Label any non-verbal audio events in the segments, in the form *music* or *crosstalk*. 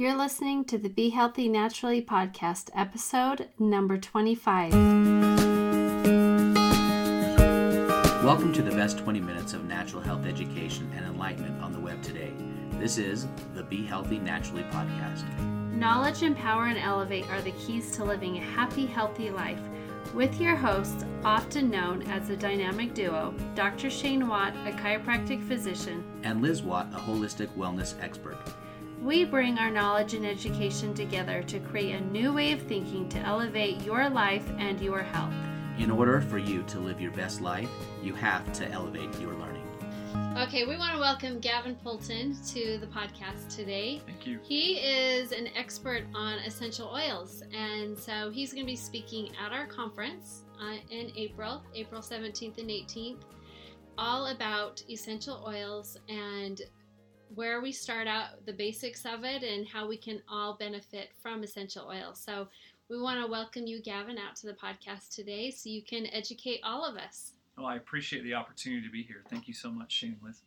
You're listening to the Be Healthy Naturally podcast, episode number 25. Welcome to the best 20 minutes of natural health education and enlightenment on the web today. This is the Be Healthy Naturally podcast. Knowledge, empower, and elevate are the keys to living a happy, healthy life. With your hosts, often known as the dynamic duo, Dr. Shane Watt, a chiropractic physician, And Liz Watt, a holistic wellness expert. We bring our knowledge and education together to create a new way of thinking to elevate your life and your health. In order for you to live your best life, you have to elevate your learning. Okay, we want to welcome Gavin Poulton to the podcast today. Thank you. He is an expert on essential oils, and so he's going to be speaking at our conference uh, in April, April 17th and 18th, all about essential oils and where we start out, the basics of it, and how we can all benefit from essential oils. So, we want to welcome you, Gavin, out to the podcast today so you can educate all of us. Well, I appreciate the opportunity to be here. Thank you so much, Shane Liz.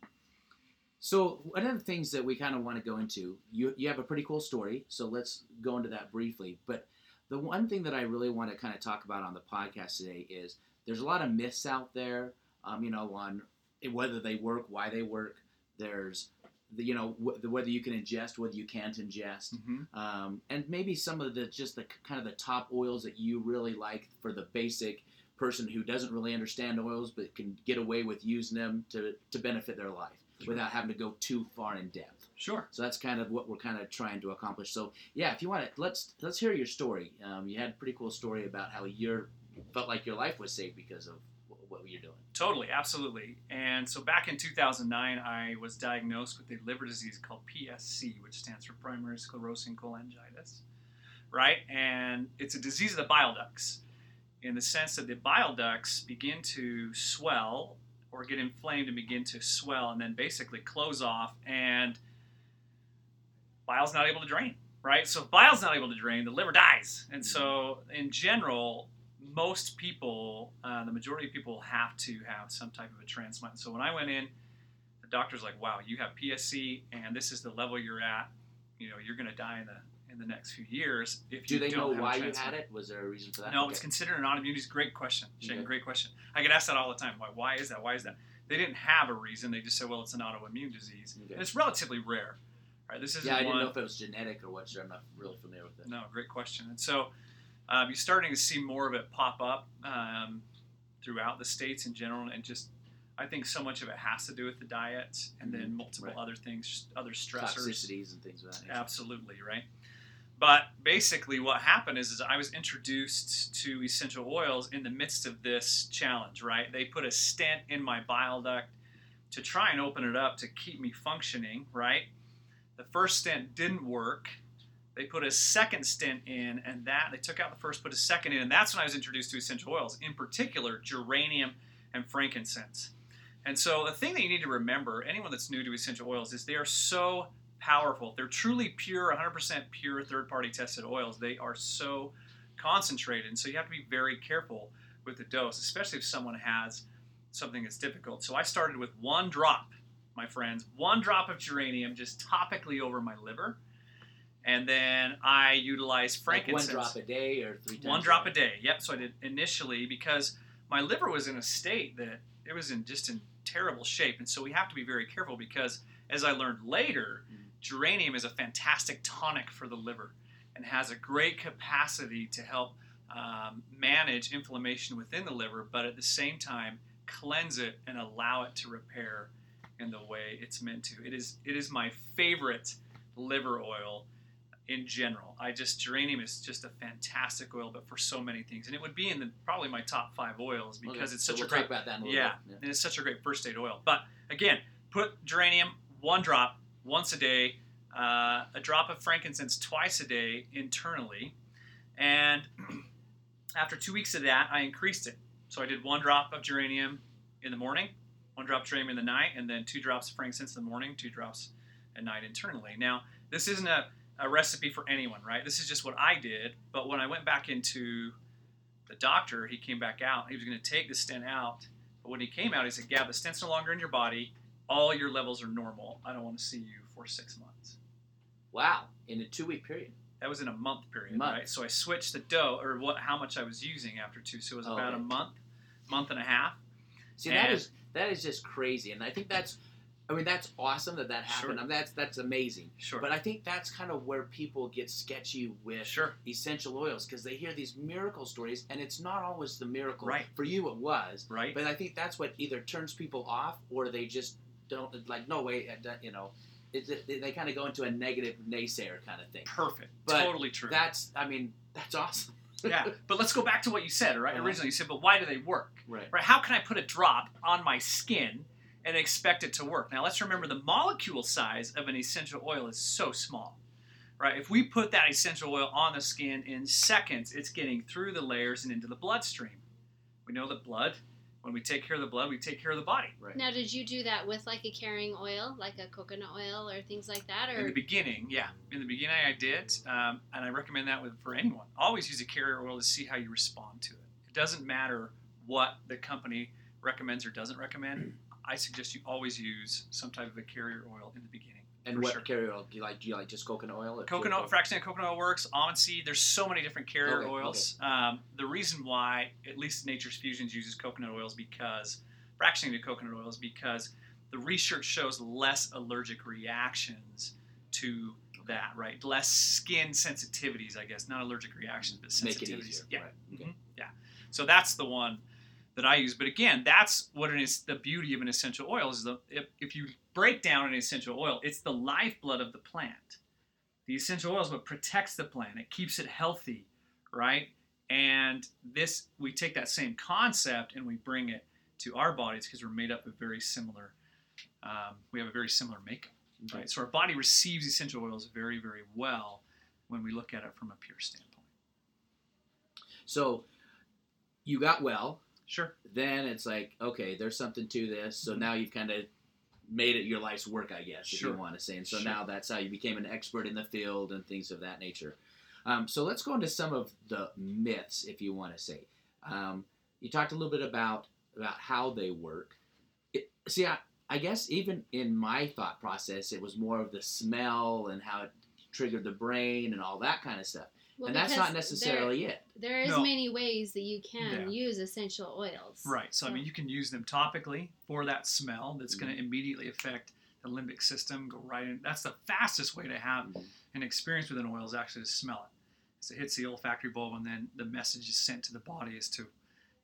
So, one of the things that we kind of want to go into, you, you have a pretty cool story, so let's go into that briefly. But the one thing that I really want to kind of talk about on the podcast today is there's a lot of myths out there, um, you know, on whether they work, why they work. There's, the, you know, wh- whether you can ingest, whether you can't ingest, Mm-hmm. um, and maybe some of the just the kind of the top oils that you really like for the basic person who doesn't really understand oils but can get away with using them to, to benefit their life Sure. without having to go too far in depth. Sure. So that's kind of what we're kind of trying to accomplish. So yeah, if you want to, let's let's hear your story. Um, you had a pretty cool story about how your felt like your life was saved because of what you're doing. Totally, absolutely. And so back in 2009, I was diagnosed with a liver disease called PSC, which stands for primary sclerosing cholangitis, right? And it's a disease of the bile ducts in the sense that the bile ducts begin to swell or get inflamed and begin to swell and then basically close off and bile's not able to drain, right? So if bile's not able to drain, the liver dies. And mm-hmm. so in general, most people, uh, the majority of people have to have some type of a transplant. So when I went in, the doctor's like, "Wow, you have PSC, and this is the level you're at. You know, you're going to die in the in the next few years if Do you they don't know have a why you had it? Was there a reason for that? No, Okay. it's considered an autoimmune disease. Great question, Shane. Okay. Great question. I get asked that all the time. Why, why is that? Why is that? They didn't have a reason. They just said, well, it's an autoimmune disease. Okay. And it's relatively rare. Right? This isn't yeah, I didn't one. know if it was genetic or what. So I'm not really familiar with it. No, great question. And so um, you're starting to see more of it pop up um, throughout the states in general, and just I think so much of it has to do with the diet, and then Mhm, multiple right. other things, other stressors. Toxicities and things of that nature. Absolutely, right? But basically, what happened is, is I was introduced to essential oils in the midst of this challenge, right? They put a stent in my bile duct to try and open it up to keep me functioning, right? The first stent didn't work. They put a second stent in, and that they took out the first, put a second in, and that's when I was introduced to essential oils, in particular geranium and frankincense. And so the thing that you need to remember, anyone that's new to essential oils, is they are so powerful. They're truly pure, 100% pure third-party tested oils. They are so concentrated, and so you have to be very careful with the dose, especially if someone has something that's difficult. So I started with one drop, my friends, one drop of geranium just topically over my liver, and then I utilized Like one drop a day or three times. One drop a day. Yep. So I did initially because my liver was in a state that it was in just in terrible shape, and so we have to be very careful because, as I learned later, Mhm. geranium is a fantastic tonic for the liver and has a great capacity to help um, manage inflammation within the liver, but at the same time cleanse it and allow it to repair in the way it's meant to. It is it is my favorite liver oil in general. I just geranium is just a fantastic oil, but for so many things, and it would be in the probably my top five oils because Okay, it's so such we'll a great talk about that in a little yeah, and it's such a great first aid oil. But again, put geranium one drop once a day, uh, a drop of frankincense twice a day internally, and *clears throat* after two weeks of that, I increased it. So I did one drop of geranium in the morning, one drop of geranium in the night, and then two drops of frankincense in the morning, two drops at night internally. Now, this isn't a, a recipe for anyone, right? This is just what I did. But when I went back into the doctor, he came back out. He was going to take the stent out. But when he came out, he said, Gav, the stent's no longer in your body. All your levels are normal. I don't want to see you for six months. Wow, in a two week period. That was in a month period, Month. right? So I switched the dough or what how much I was using after two. So it was Oh, about a month, month and a half. See, that And- is that is just crazy, and I think that's, I mean, that's awesome that that happened. Sure. I mean, that's that's amazing. Sure. But I think that's kind of where people get sketchy with sure. essential oils because they hear these miracle stories, and it's not always the miracle. Right. For you, it was, Right. but I think that's what either turns people off or they just don't like. No way, you know, it, it, they kind of go into a negative naysayer kind of thing. Perfect. But totally true. That's, I mean, that's awesome. *laughs* yeah. But let's go back to what you said, right? Uh-huh. Originally, you said, but why do they work? Right. Right? How can I put a drop on my skin and expect it to work? Now, let's remember the molecule size of an essential oil is so small. Right? If we put that essential oil on the skin in seconds, it's getting through the layers and into the bloodstream. We know that blood, when we take care of the blood, we take care of the body. Right. Now, did you do that with like a carrier oil, like a coconut oil or things like that, In or the beginning, yeah. In the beginning, I did, um, and I recommend that with for anyone. Always use a carrier oil to see how you respond to it. It doesn't matter what the company recommends or doesn't recommend. I suggest you always use some type of a carrier oil in the beginning. And what sure. carrier oil do you like? Do you like just coconut oil? Or Coconut, fractionated coconut oil works. Almond seed. There's so many different carrier Okay, oils. Um, the reason why, at least Nature's Fusions uses coconut oils because fractionated coconut oils because the research shows less allergic reactions to that. Right, less skin sensitivities. I guess not allergic reactions, but sensitivities. Make it easier. Yeah. Right. Okay. Mhm. Yeah. So that's the one that I use. But again, that's what it is. The beauty of an essential oil is the if, if you break down an essential oil, it's the lifeblood of the plant. The essential oil is what protects the plant. It keeps it healthy, right? And this, we take that same concept and we bring it to our bodies because we're made up of very similar. Um, we have a very similar makeup, Okay. right? So our body receives essential oils very, very well when we look at it from a pure standpoint. So you got well. Sure. Then it's like, okay, there's something to this. So Mhm. now you've kind of made it your life's work, I guess, if you want to say. And so Sure. now that's how you became an expert in the field and things of that nature. Um, so let's go into some of the myths, if you want to say. Um, you talked a little bit about about how they work. It, see, I, I guess even in my thought process, it was more of the smell and how it triggered the brain and all that kind of stuff. Well, and that's not necessarily it. There, there is No. many ways that you can Yeah. use essential oils. Right. So, I mean, you can use them topically for that smell that's going Mhm. to immediately affect the limbic system, go right in. That's the fastest way to have Mhm. an experience with an oil is actually to smell it. So it hits the olfactory bulb, and then the message is sent to the body is to,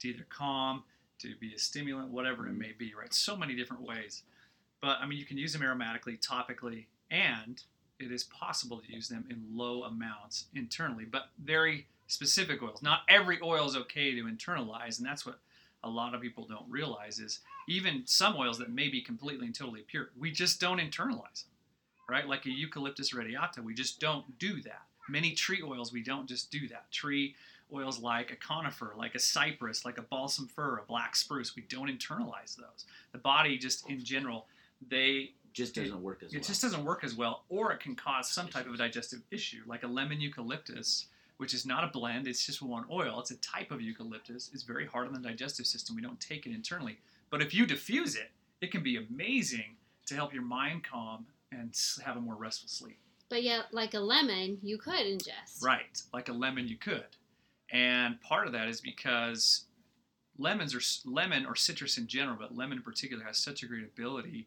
to either calm, to be a stimulant, whatever it Mhm. may be, right? So many different ways. But, I mean, you can use them aromatically, topically, and it is possible to use them in low amounts internally, but very specific oils. Not every oil is okay to internalize, and that's what a lot of people don't realize is even some oils that may be completely and totally pure, we just don't internalize them, right? Like a eucalyptus radiata, we just don't do that. Many tree oils, we don't just do that. Tree oils like a conifer, like a cypress, like a balsam fir, a black spruce, we don't internalize those. The body just in general, they Just doesn't work as it well. just doesn't work as well, or it can cause some type of a digestive issue, like a lemon eucalyptus, which is not a blend, it's just one oil. It's a type of eucalyptus. It's very hard on the digestive system. We don't take it internally. But if you diffuse it, it can be amazing to help your mind calm and have a more restful sleep. But yet, like a lemon, you could ingest. Right, like a lemon, you could. And part of that is because lemons or lemon or citrus in general, but lemon in particular, has such a great ability,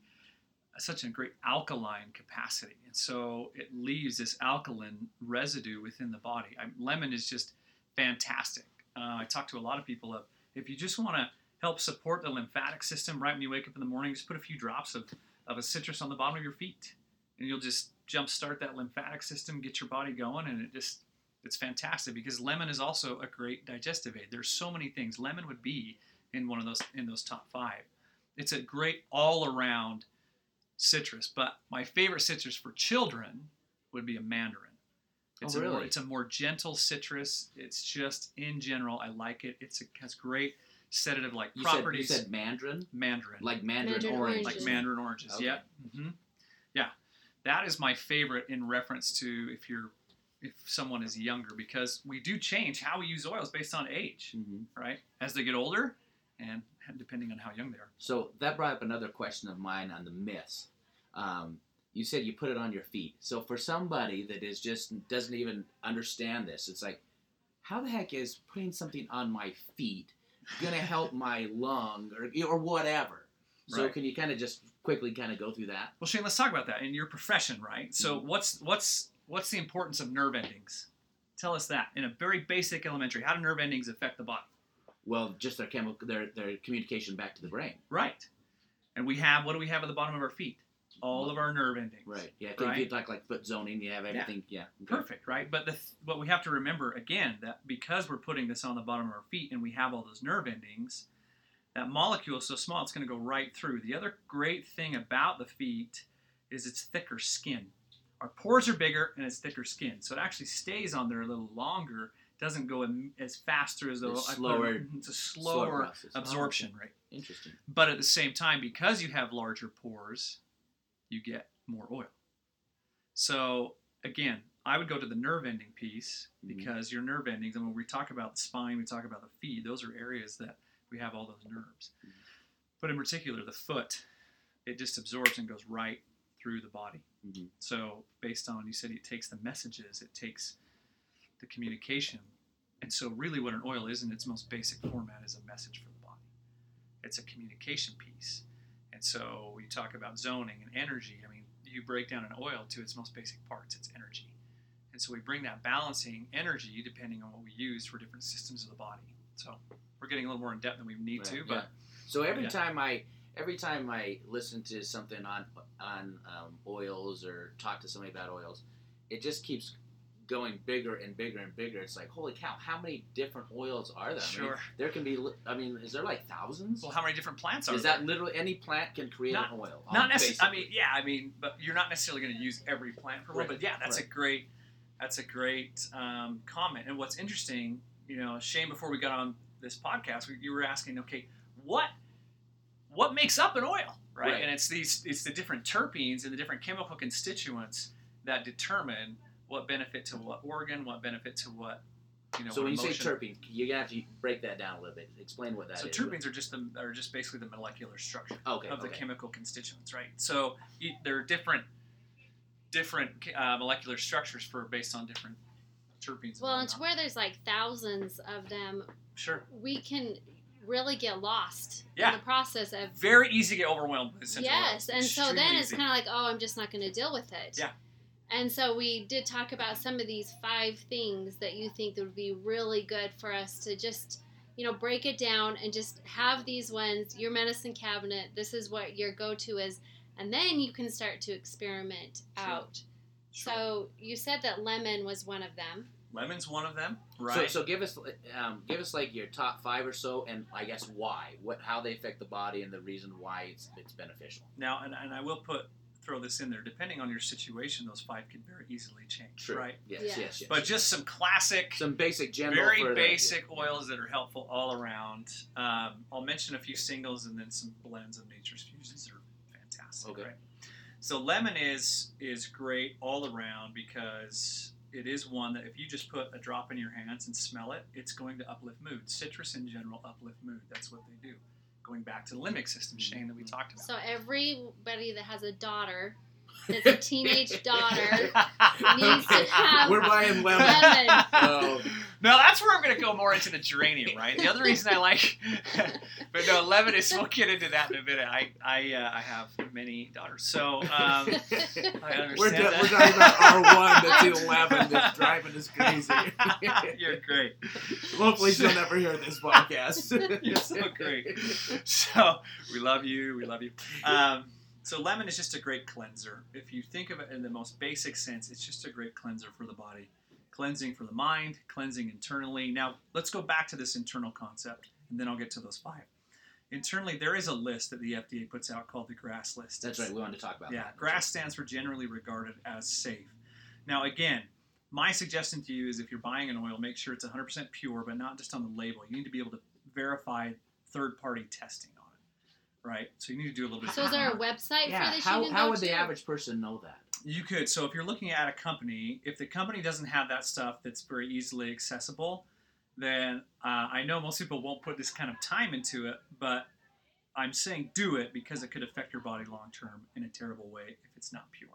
such a great alkaline capacity, and so it leaves this alkaline residue within the body. I, lemon is just fantastic. Uh, I talk to a lot of people of if you just want to help support the lymphatic system right when you wake up in the morning, just put a few drops of, of a citrus on the bottom of your feet, and you'll just jumpstart that lymphatic system, get your body going, and it just it's fantastic because lemon is also a great digestive aid. There's so many things. Lemon would be in one of those in those top five. It's a great all around citrus, but my favorite citrus for children would be a mandarin. It's Oh, a more, really? it's a more gentle citrus. It's just in general, I like it. It's a, has great sedative like you, said, you properties. said mandarin? mandarin Like mandarin, Mandarin orange. like mandarin oranges. Okay. Yeah, hmm yeah. That is my favorite in reference to if you're if someone is younger because we do change how we use oils based on age, Mhm. right? As they get older, and depending on how young they are. So that brought up another question of mine on the myths. Um, you said you put it on your feet. So for somebody that is just doesn't even understand this, it's like, how the heck is putting something on my feet gonna *laughs* help my lung or or whatever? So Right. can you kind of just quickly kind of go through that? Well, Shane, let's talk about that in your profession, right? So, what's what's what's the importance of nerve endings? Tell us that in a very basic elementary. How do nerve endings affect the body? Well, just their chemical, their their communication back to the brain. Right. And we have what do we have at the bottom of our feet? All of our nerve endings. Right. Yeah. Right. you talk like foot zoning, you have everything. Yeah. okay. Perfect, right? But the th- what we have to remember again that because we're putting this on the bottom of our feet and we have all those nerve endings, that molecule is so small it's going to go right through. The other great thing about the feet is it's thicker skin. Our pores are bigger and it's thicker skin, so it actually stays on there a little longer. Doesn't go im- as fast through as though It's it- slower- *laughs* It's a slower. Oh, absorption okay. rate. Interesting. But at the same time, because you have larger pores, you get more oil. So again, I would go to the nerve ending piece Mhm. because your nerve endings, and when we talk about the spine, we talk about the feet, those are areas that we have all those nerves. Mhm. But in particular, the foot, it just absorbs and goes right through the body. Mhm. So based on you said it takes the messages, it takes the communication. And so really what an oil is in its most basic format is a message for the body. It's a communication piece. And so we talk about zoning and energy. I mean, you break down an oil to its most basic parts, it's energy. And so we bring that balancing energy depending on what we use for different systems of the body. So we're getting a little more in depth than we need to, but yeah. So every Yeah. time I every time I listen to something on on um, oils or talk to somebody about oils, it just keeps going bigger and bigger and bigger. It's like holy cow, how many different oils are there? I mean, Sure. there can be. I mean, is there like thousands? well, how many different plants are is there? that literally any plant can create Not- an oil? not necessarily. I mean, yeah, I mean, but you're not necessarily going to use every plant for one. Right, But yeah, that's a great, that's a great um, comment. And what's interesting, you know, Shane, before we got on this podcast, we, you were asking, okay, what, what makes up an oil, right? Right. And it's these, it's the different terpenes and the different chemical constituents that determine what benefit to what organ, what benefit to what, you know. So what when you say emotion. terpene, you have to break that down a little bit. Explain what that is. So terpenes are just the are just basically the molecular structure Okay. of the chemical constituents, right? So you, there are different different uh, molecular structures for based on different terpenes. Well, and and to where there's like thousands of them, sure, we can really get lost Yeah. in the process of very easy to get overwhelmed with yes oils. and so then Extremely it's kind of like oh i'm just not going to deal with it Yeah. And so we did talk about some of these five things that you think that would be really good for us to just you know break it down and just have these ones your medicine cabinet this is what your go-to is and then you can start to experiment Sure. out Sure. so you said that lemon was one of them lemon's one of them, So, right? so give us um, give us like your top five or so, and I guess why, what, how they affect the body, and the reason why it's it's beneficial. now, and, and I will put throw this in there. Depending on your situation, those five can very easily change, True. right? Yes. Yeah. Yes. Yes. But just some classic some basic general. very for the- basic yeah. oils that are helpful all around. Um, I'll mention a few singles and then some blends of nature's fusions that are fantastic. Okay. Right? So lemon is is great all around because it is one that if you just put a drop in your hands and smell it, it's going to uplift mood. Citrus in general uplift mood. That's what they do. Going back to the limbic system, Shane, that we mm-hmm. talked about. so everybody that has a daughter that's a teenage *laughs* daughter needs to have We're buying lemon. lemon Oh. *laughs* No, that's where I'm going to go more into the geranium, right? The other reason I like, *laughs* but no, lemon is. We'll get into that in a minute. I I, uh, I have many daughters, so um, I understand we're, that. we're talking about our one that's eleven that's driving us crazy. You're great. Hopefully, she'll never hear this podcast. You're so great. So we love you. We love you. Um, so lemon is just a great cleanser. If you think of it in the most basic sense, it's just a great cleanser for the body. Cleansing for the mind, cleansing internally. Now let's go back to this internal concept, and then I'll get to those five. Internally, there is a list that the FDA puts out called the GRAS list. That's right. We wanted to talk about Yeah, that. GRAS stands for generally regarded as safe. Now, again, my suggestion to you is if you're buying an oil, make sure it's 100% pure, but not just on the label. You need to be able to verify third-party testing on it, right? So you need to do a little bit. So is there a website Yeah. for this? How, how would the to? average person know that? You could. So if you're looking at a company, if the company doesn't have that stuff that's very easily accessible, then uh, I know most people won't put this kind of time into it, but I'm saying do it because it could affect your body long term in a terrible way if it's not pure,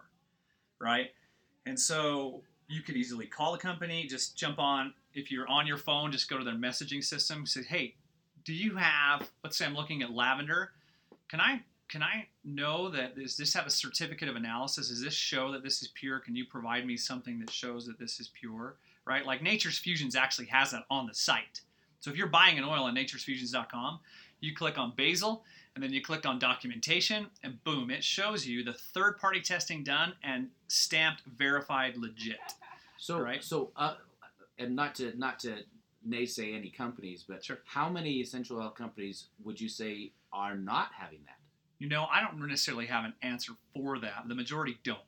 right? And so you could easily call the company, just jump on. If you're on your phone, just go to their messaging system. Say, hey, do you have? Let's say I'm looking at lavender. Can I can I know that does this have a certificate of analysis? Does this show that this is pure? Can you provide me something that shows that this is pure? Right? Like Nature's Fusions actually has that on the site. So if you're buying an oil on naturesfusions.com, you click on basil and then you click on documentation and boom, it shows you the third party testing done and stamped verified legit. So Right. so uh, and not to not to naysay any companies, but Sure. how many essential oil companies would you say are not having that? You know, I don't necessarily have an answer for that. The majority don't.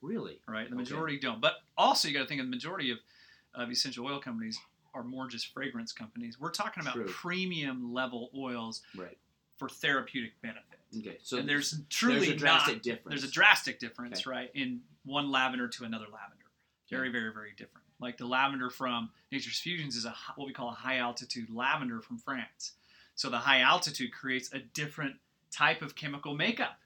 Really? right? The Okay. majority don't. But also, you got to think of the majority of, of essential oil companies are more just fragrance companies. We're talking about True. premium level oils Right. for therapeutic benefit. Okay. So and there's truly there's a drastic not, difference. There's a drastic difference, Okay. right, in one lavender to another lavender. Very, very, very different. Like the lavender from Nature's Fusions is a what we call a high altitude lavender from France. So the high altitude creates a different type of chemical makeup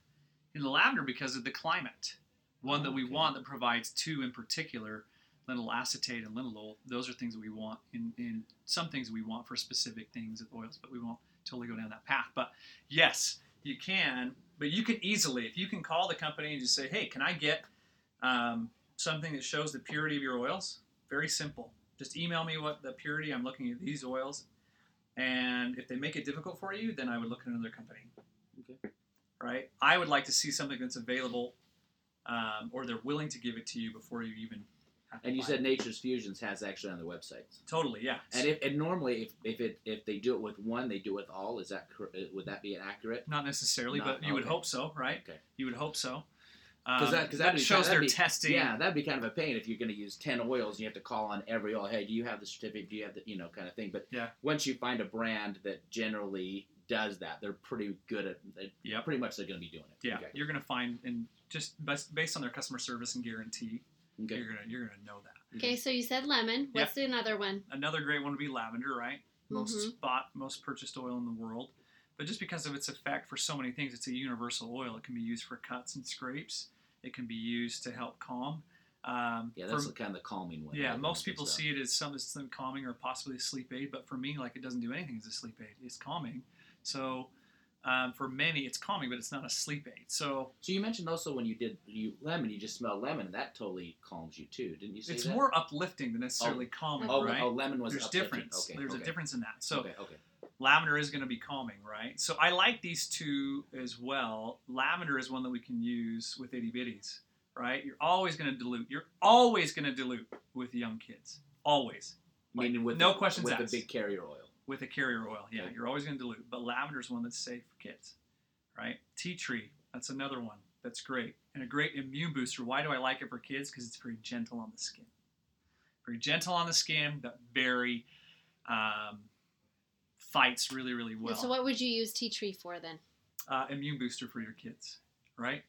in the lavender because of the climate. One that we Okay. want that provides two in particular, linalool acetate and linalool. Those are things that we want in, in some things we want for specific things of oils, but we won't totally go down that path. But yes, you can, but you can easily, if you can call the company and just say, hey, can I get um, something that shows the purity of your oils? Very simple. Just email me what the purity. I'm looking at these oils, and if they make it difficult for you, then I would look at another company. Okay. Right. I would like to see something that's available, um, or they're willing to give it to you before you even. Have to and you said it. Nature's Fusions has actually on their website. totally, yeah. And if and normally if, if it if they do it with one, they do it with all. Is that would that be accurate? Not necessarily, Not- but you would hope so, right? Okay. You would hope so. Because Um, that, cause that'd be, shows that'd their be, testing. Yeah, that'd be kind of a pain if you're going to use ten oils and you have to call on every oil. Hey, do you have the certificate? Do you have the you know kind of thing? But Yeah. once you find a brand that generally does that, they're pretty good at. Yeah, Pretty much, they're going to be doing it. Yeah, Okay. you're gonna find, and just based, based on their customer service and guarantee, Okay. you're gonna you're gonna know that. Okay, so you said lemon. What's another one? Another great one would be lavender, right? Most Mhm. spot, most purchased oil in the world. But just because of its effect for so many things, it's a universal oil. It can be used for cuts and scrapes. It can be used to help calm. Um, Yeah, that's for- the kind of the calming one. yeah. Most people see it as some something calming or possibly a sleep aid, but for me, like it doesn't do anything as a sleep aid. It's calming. So um, for many, it's calming, but it's not a sleep aid. So So you mentioned also when you did you lemon, you just smell lemon, and that totally calms you too, didn't you say it's that? more uplifting than necessarily calming, Oh, right? oh, lemon was There's uplifting. difference. Okay, There's okay. a difference in that. So okay, okay. Lavender is going to be calming, right? So I like these two as well. Lavender is one that we can use with itty bitties, right? You're always going to dilute. You're always going to dilute with young kids. Always. Like, Meaning with no the, questions with asked. the big carrier oil. With a carrier oil. Yeah, Okay. you're always going to dilute. But lavender is one that's safe for kids, right? Tea tree, that's another one that's great. And a great immune booster. Why do I like it for kids? Because it's very gentle on the skin. Very gentle on the skin, but very um, fights really, really well So what would you use tea tree for then? uh, immune booster for your kids, right?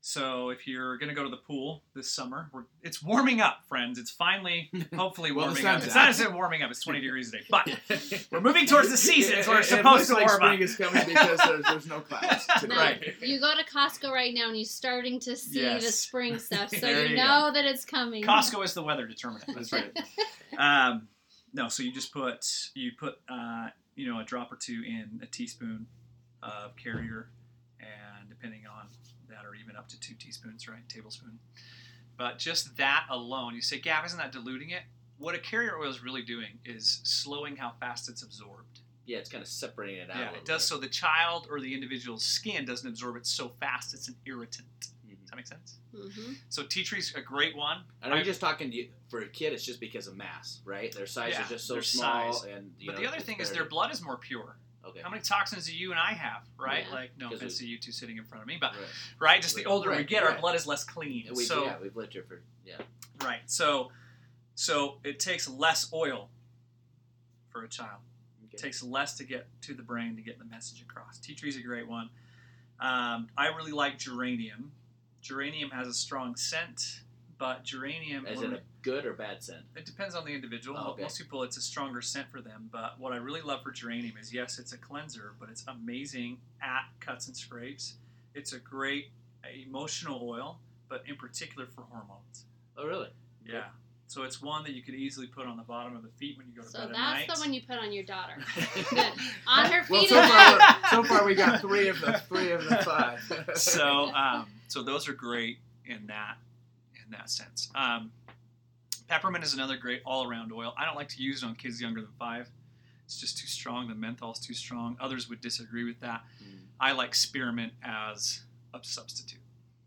So if you're going to go to the pool this summer, we're, it's warming up, friends. It's finally, *laughs* hopefully, Well, warming up. sun's It's out. not necessarily warming up. It's 20 degrees today, but *laughs* we're moving towards the season. So we're It- it supposed looks to like warm spring up. is coming because there's, there's no *laughs* clouds. today. Right. You go to Costco right now and you're starting to see the spring stuff, so you you know that it's coming. Costco is the weather determinant. That's right. Right. Um, no, so you just put you put uh, you know a drop or two in a teaspoon of carrier, and depending on that, or even up to two teaspoons, right, tablespoon. But just that alone, you say, Gav, isn't that diluting it? What a carrier oil is really doing is slowing how fast it's absorbed. Yeah, it's kind of separating it out. Yeah, it does bit. so the child or the individual's skin doesn't absorb it so fast it's an irritant. That make sense? hmm So tea tree's a great one. And I'm just talking to you, for a kid? It's just because of mass, right? Their size Yeah, is just so their small, size. and you but know, the other it's thing is their blood is more pure. Okay. How many toxins do you and I have, right? Yeah. Like, no offense we- to you two sitting in front of me, but Right. right, just the Right, older we right, get, our blood is less clean. We, so yeah, we've lived here for yeah. right, so so it takes less oil for a child. It takes less to get to the brain to get the message across. Tea tree's a great one. Um, I really like geranium. Geranium has a strong scent, but geranium As when in a good or bad scent? It depends on the individual. Oh, okay. Most people, it's a stronger scent for them. But what I really love for geranium is yes, it's a cleanser, but it's amazing at cuts and scrapes. It's a great emotional oil, but in particular for hormones. Oh, really? Yeah. So it's one that you could easily put on the bottom of the feet when you go to So bed at night. So that's the one you put on your daughter. *laughs* On her well, feet so far, head. so far we got *laughs* three of the three of the five. so um, so those are great in that in that sense. Um, peppermint is another great all around oil. I don't like to use it on kids younger than five. It's just too strong. The menthol's too strong. Others would disagree with that. Mm. I like spearmint as a substitute.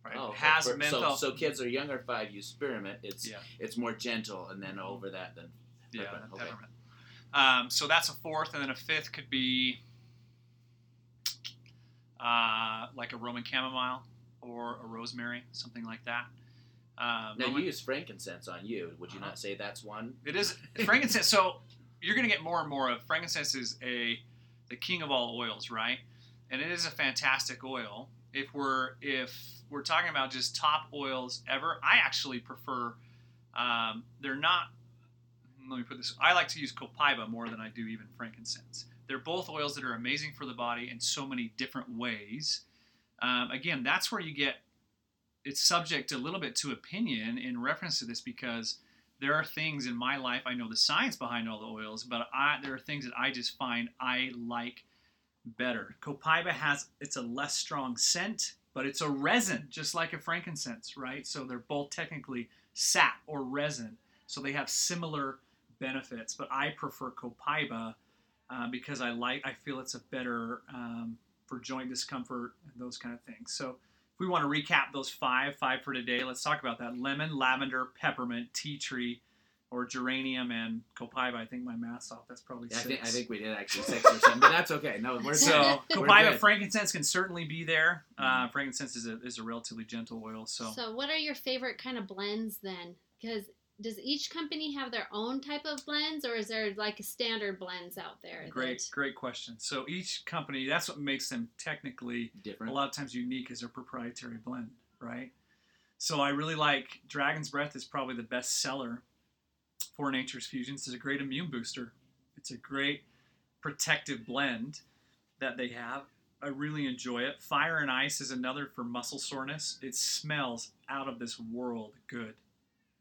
Right? Oh, it has For- menthol. So, so kids are younger than five use spearmint. It's Yeah. it's more gentle, and then over that, then yeah, peppermint, and okay. peppermint. Um, so that's a fourth, and then a fifth could be uh, like a Roman chamomile or a rosemary, something like that. Um, now you use frankincense on you. Would you Uh-huh. not say that's one? It is *laughs* frankincense. So you're going to get more and more of frankincense is a the king of all oils, right? And it is a fantastic oil. If we're if we're talking about just top oils ever, I actually prefer. Um, they're not. Let me put this. I like to use copaiba more than I do even frankincense. They're both oils that are amazing for the body in so many different ways. Um, again, that's where you get. It's subject a little bit to opinion in reference to this because there are things in my life I know the science behind all the oils, but I there are things that I just find I like better. Copaiba has it's a less strong scent, but it's a resin, just like a frankincense, right? So they're both technically sap or resin, so they have similar benefits. But I prefer Copaiba uh, because I like I feel it's a better um, for joint discomfort and those kind of things. So if we want to recap those five, five for today, let's talk about that. Lemon, lavender, peppermint, tea tree, or geranium and copaiba. I think my math's off. That's probably Yeah, I six. think I think we did actually six or seven, but that's okay. No, we're *laughs* so good. We're copaiba, good. frankincense can certainly be there. Uh, Mhm. frankincense is a, is a relatively gentle oil. So, So, what are your favorite kind of blends then? Because does each company have their own type of blends, or is there like standard blends out there? great, that- great question. So each company, that's what makes them technically different a lot of times unique is their proprietary blend, right? So I really like Dragon's Breath is probably the best seller for Nature's Fusions. It's a great immune booster. It's a great protective blend that they have. I really enjoy it. Fire and Ice is another for muscle soreness. It smells out of this world good.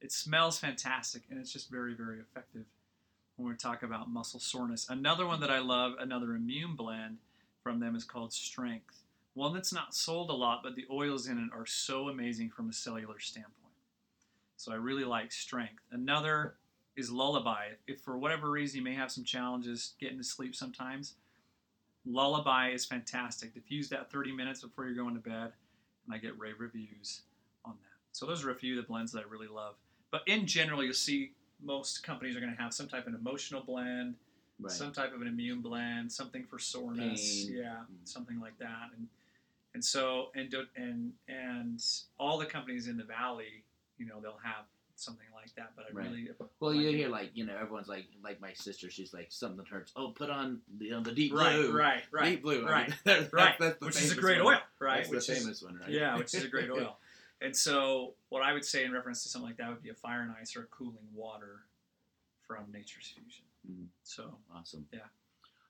It smells fantastic and it's just very, very effective when we talk about muscle soreness. Another one that I love, another immune blend from them is called Strength. One that's not sold a lot, but the oils in it are so amazing from a cellular standpoint. So I really like Strength. Another is Lullaby. If for whatever reason you may have some challenges getting to sleep sometimes, Lullaby is fantastic. Diffuse that 30 minutes before you're going to bed, and I get rave reviews on that. So those are a few of the blends that I really love. But in general, you'll see most companies are going to have some type of an emotional blend, Right. some type of an immune blend, something for soreness, Pain. yeah, Mm. something like that, and and so and and and all the companies in the valley, you know, they'll have something like that. But I Right. really Well, like you hear like you know everyone's like like my sister. She's like something hurts. Oh, put on the you know, the deep right, blue. right, right, Deep blue. I right, *laughs* mean, that's- right, that's which is a great one. oil, right? That's which the is famous one, right? yeah, which is a great *laughs* oil. And so, what I would say in reference to something like that would be a fire and ice or a cooling water from Nature's Fusion. Mhm. So, Awesome. Yeah.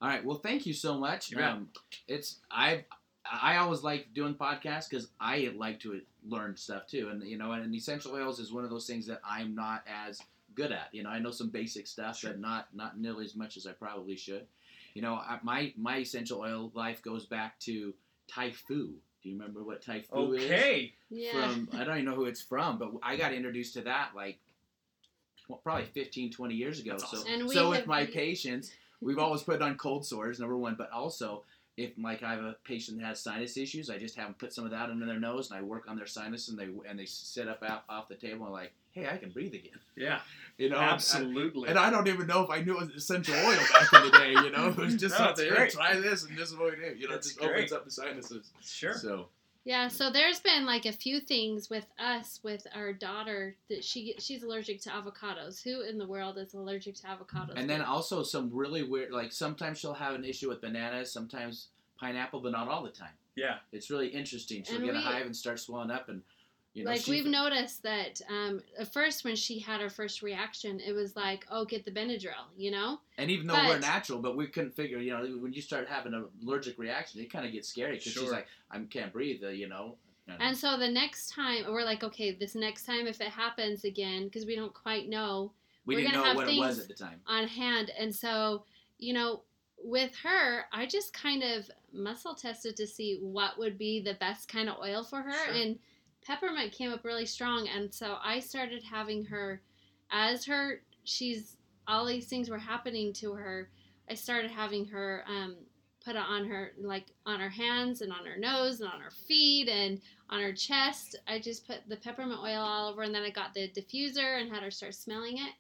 All right. Well, thank you so much. You. Um, it's I I always like doing podcasts because I like to learn stuff too, and you know, and essential oils is one of those things that I'm not as good at. You know, I know some basic stuff, Sure. but not not nearly as much as I probably should. You know, I, my my essential oil life goes back to Tei Fu. Do you remember what Tei Fu is? okay, Yeah. from *laughs* I don't even know who it's from, but I got introduced to that like tw- probably 15, 20 years ago. That's so awesome. So with have- my patients, *laughs* we've always put it on cold sores, number one, but also if like I have a patient that has sinus issues, I just have them put some of that under their nose, and I work on their sinus, and they and they sit up out, off the table and like, hey, I can breathe again. yeah, You know, and- absolutely. And I don't even know if I knew it was essential oil back in the day. You know, it was just *laughs* No, Try this, and this is what we do. You know, it just opens up the sinuses. sure. So Yeah, so there's been like a few things with us with our daughter that she she's allergic to avocados. Who in the world is allergic to avocados? And then also some really weird, like sometimes she'll have an issue with bananas, sometimes pineapple, but not all the time. Yeah, It's really interesting. She'll And get a hive and start swelling up, and You know, like she- we've noticed that um, at first when she had her first reaction, it was like, "Oh, get the Benadryl," you know. And even though we're natural, but we couldn't figure, you know, when you start having an allergic reaction, it kind of gets scary because she's like, I can't breathe, uh, you know. And- And so the next time, we're like, okay, this next time if it happens again, because we don't quite know we we're didn't gonna know have what it was things- at the time. on hand. And so, you know, with her, I just kind of muscle tested to see what would be the best kind of oil for her. Sure. And peppermint came up really strong. And so I started having her, as her, she's, all these things were happening to her. I started having her um, put it on her, like on her hands and on her nose and on her feet and on her chest. I just put the peppermint oil all over and then I got the diffuser and had her start smelling it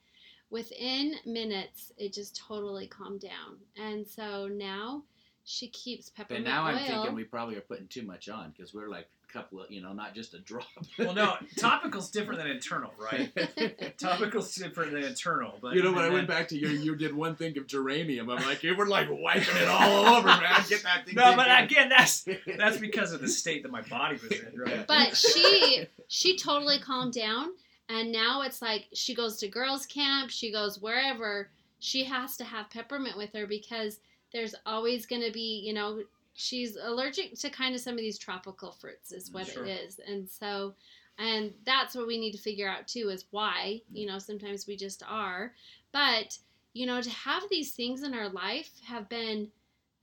within minutes it just totally calmed down and so now she keeps peppermint. But now I'm thinking we probably are putting too much on because we're like couple of, you know, not just a drop. Well, no, *laughs* topical's different than internal, right? *laughs* Topical's different than internal, but You know, when I and went back to your, you did one thing of geranium. I'm like, you were like wiping it all *laughs* over, man. Get that thing. No, but taken. again, that's that's because of the state that my body was in, right? but she she totally calmed down and now it's like she goes to girls camp she goes wherever she has to have peppermint with her because there's always going to be you know she's allergic to kind of some of these tropical fruits is what Sure. it is. And so and that's what we need to figure out too is why you know sometimes we just are. But you know to have these things in our life have been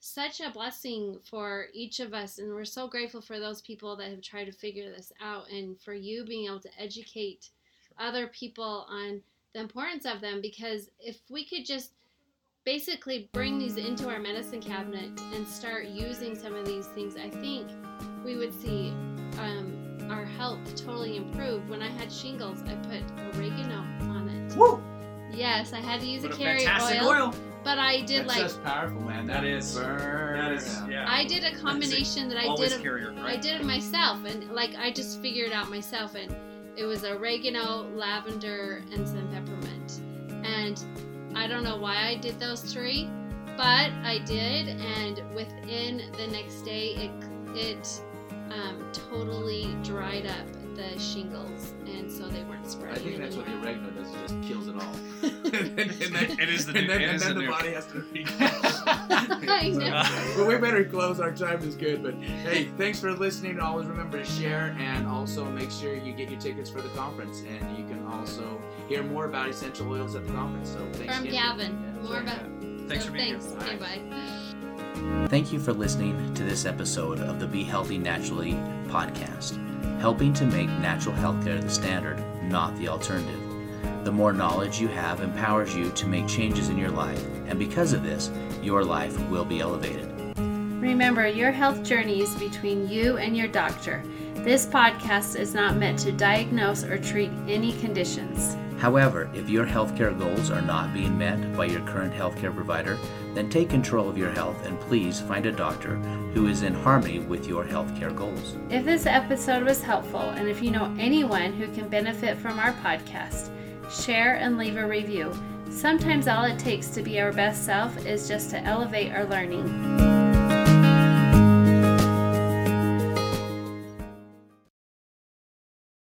such a blessing for each of us. And we're so grateful for those people that have tried to figure this out and for you being able to educate other people on the importance of them. Because if we could just basically bring these into our medicine cabinet and start using some of these things i think we would see um, our health totally improve when i had shingles i put oregano on it Woo! yes i had to use What a a carry fantastic oil, oil. but i did That's like just powerful, man. That is- burn. That is, yeah. I did a combination that I Always did. carrier, I did it myself, and like I just figured out myself, and it was oregano, lavender, and some peppermint. And I don't know why I did those three, but I did, and within the next day, it it um, totally dried up the shingles, and so they weren't spread. I think that's what the oregano does. It just kills it all. and then, and then, It is the and then, and then the the body has to read. I know. but we better close. Our time is good. But hey, thanks for listening. Always remember to share and also make sure you get your tickets for the conference. And you can also hear more about essential oils at the conference. So thanks From again. Gavin. Yeah, More sorry, about- Gavin. Thanks So for being here. thanks. Okay, bye. Thank you for listening to this episode of the Be Healthy Naturally podcast, helping to make natural healthcare the standard, not the alternative. The more knowledge you have empowers you to make changes in your life, and because of this, your life will be elevated. Remember, your health journey is between you and your doctor. This podcast is not meant to diagnose or treat any conditions. However, if your healthcare goals are not being met by your current healthcare provider, then take control of your health and please find a doctor who is in harmony with your healthcare goals. If this episode was helpful, and if you know anyone who can benefit from our podcast, share and leave a review. Sometimes all it takes to be our best self is just to elevate our learning.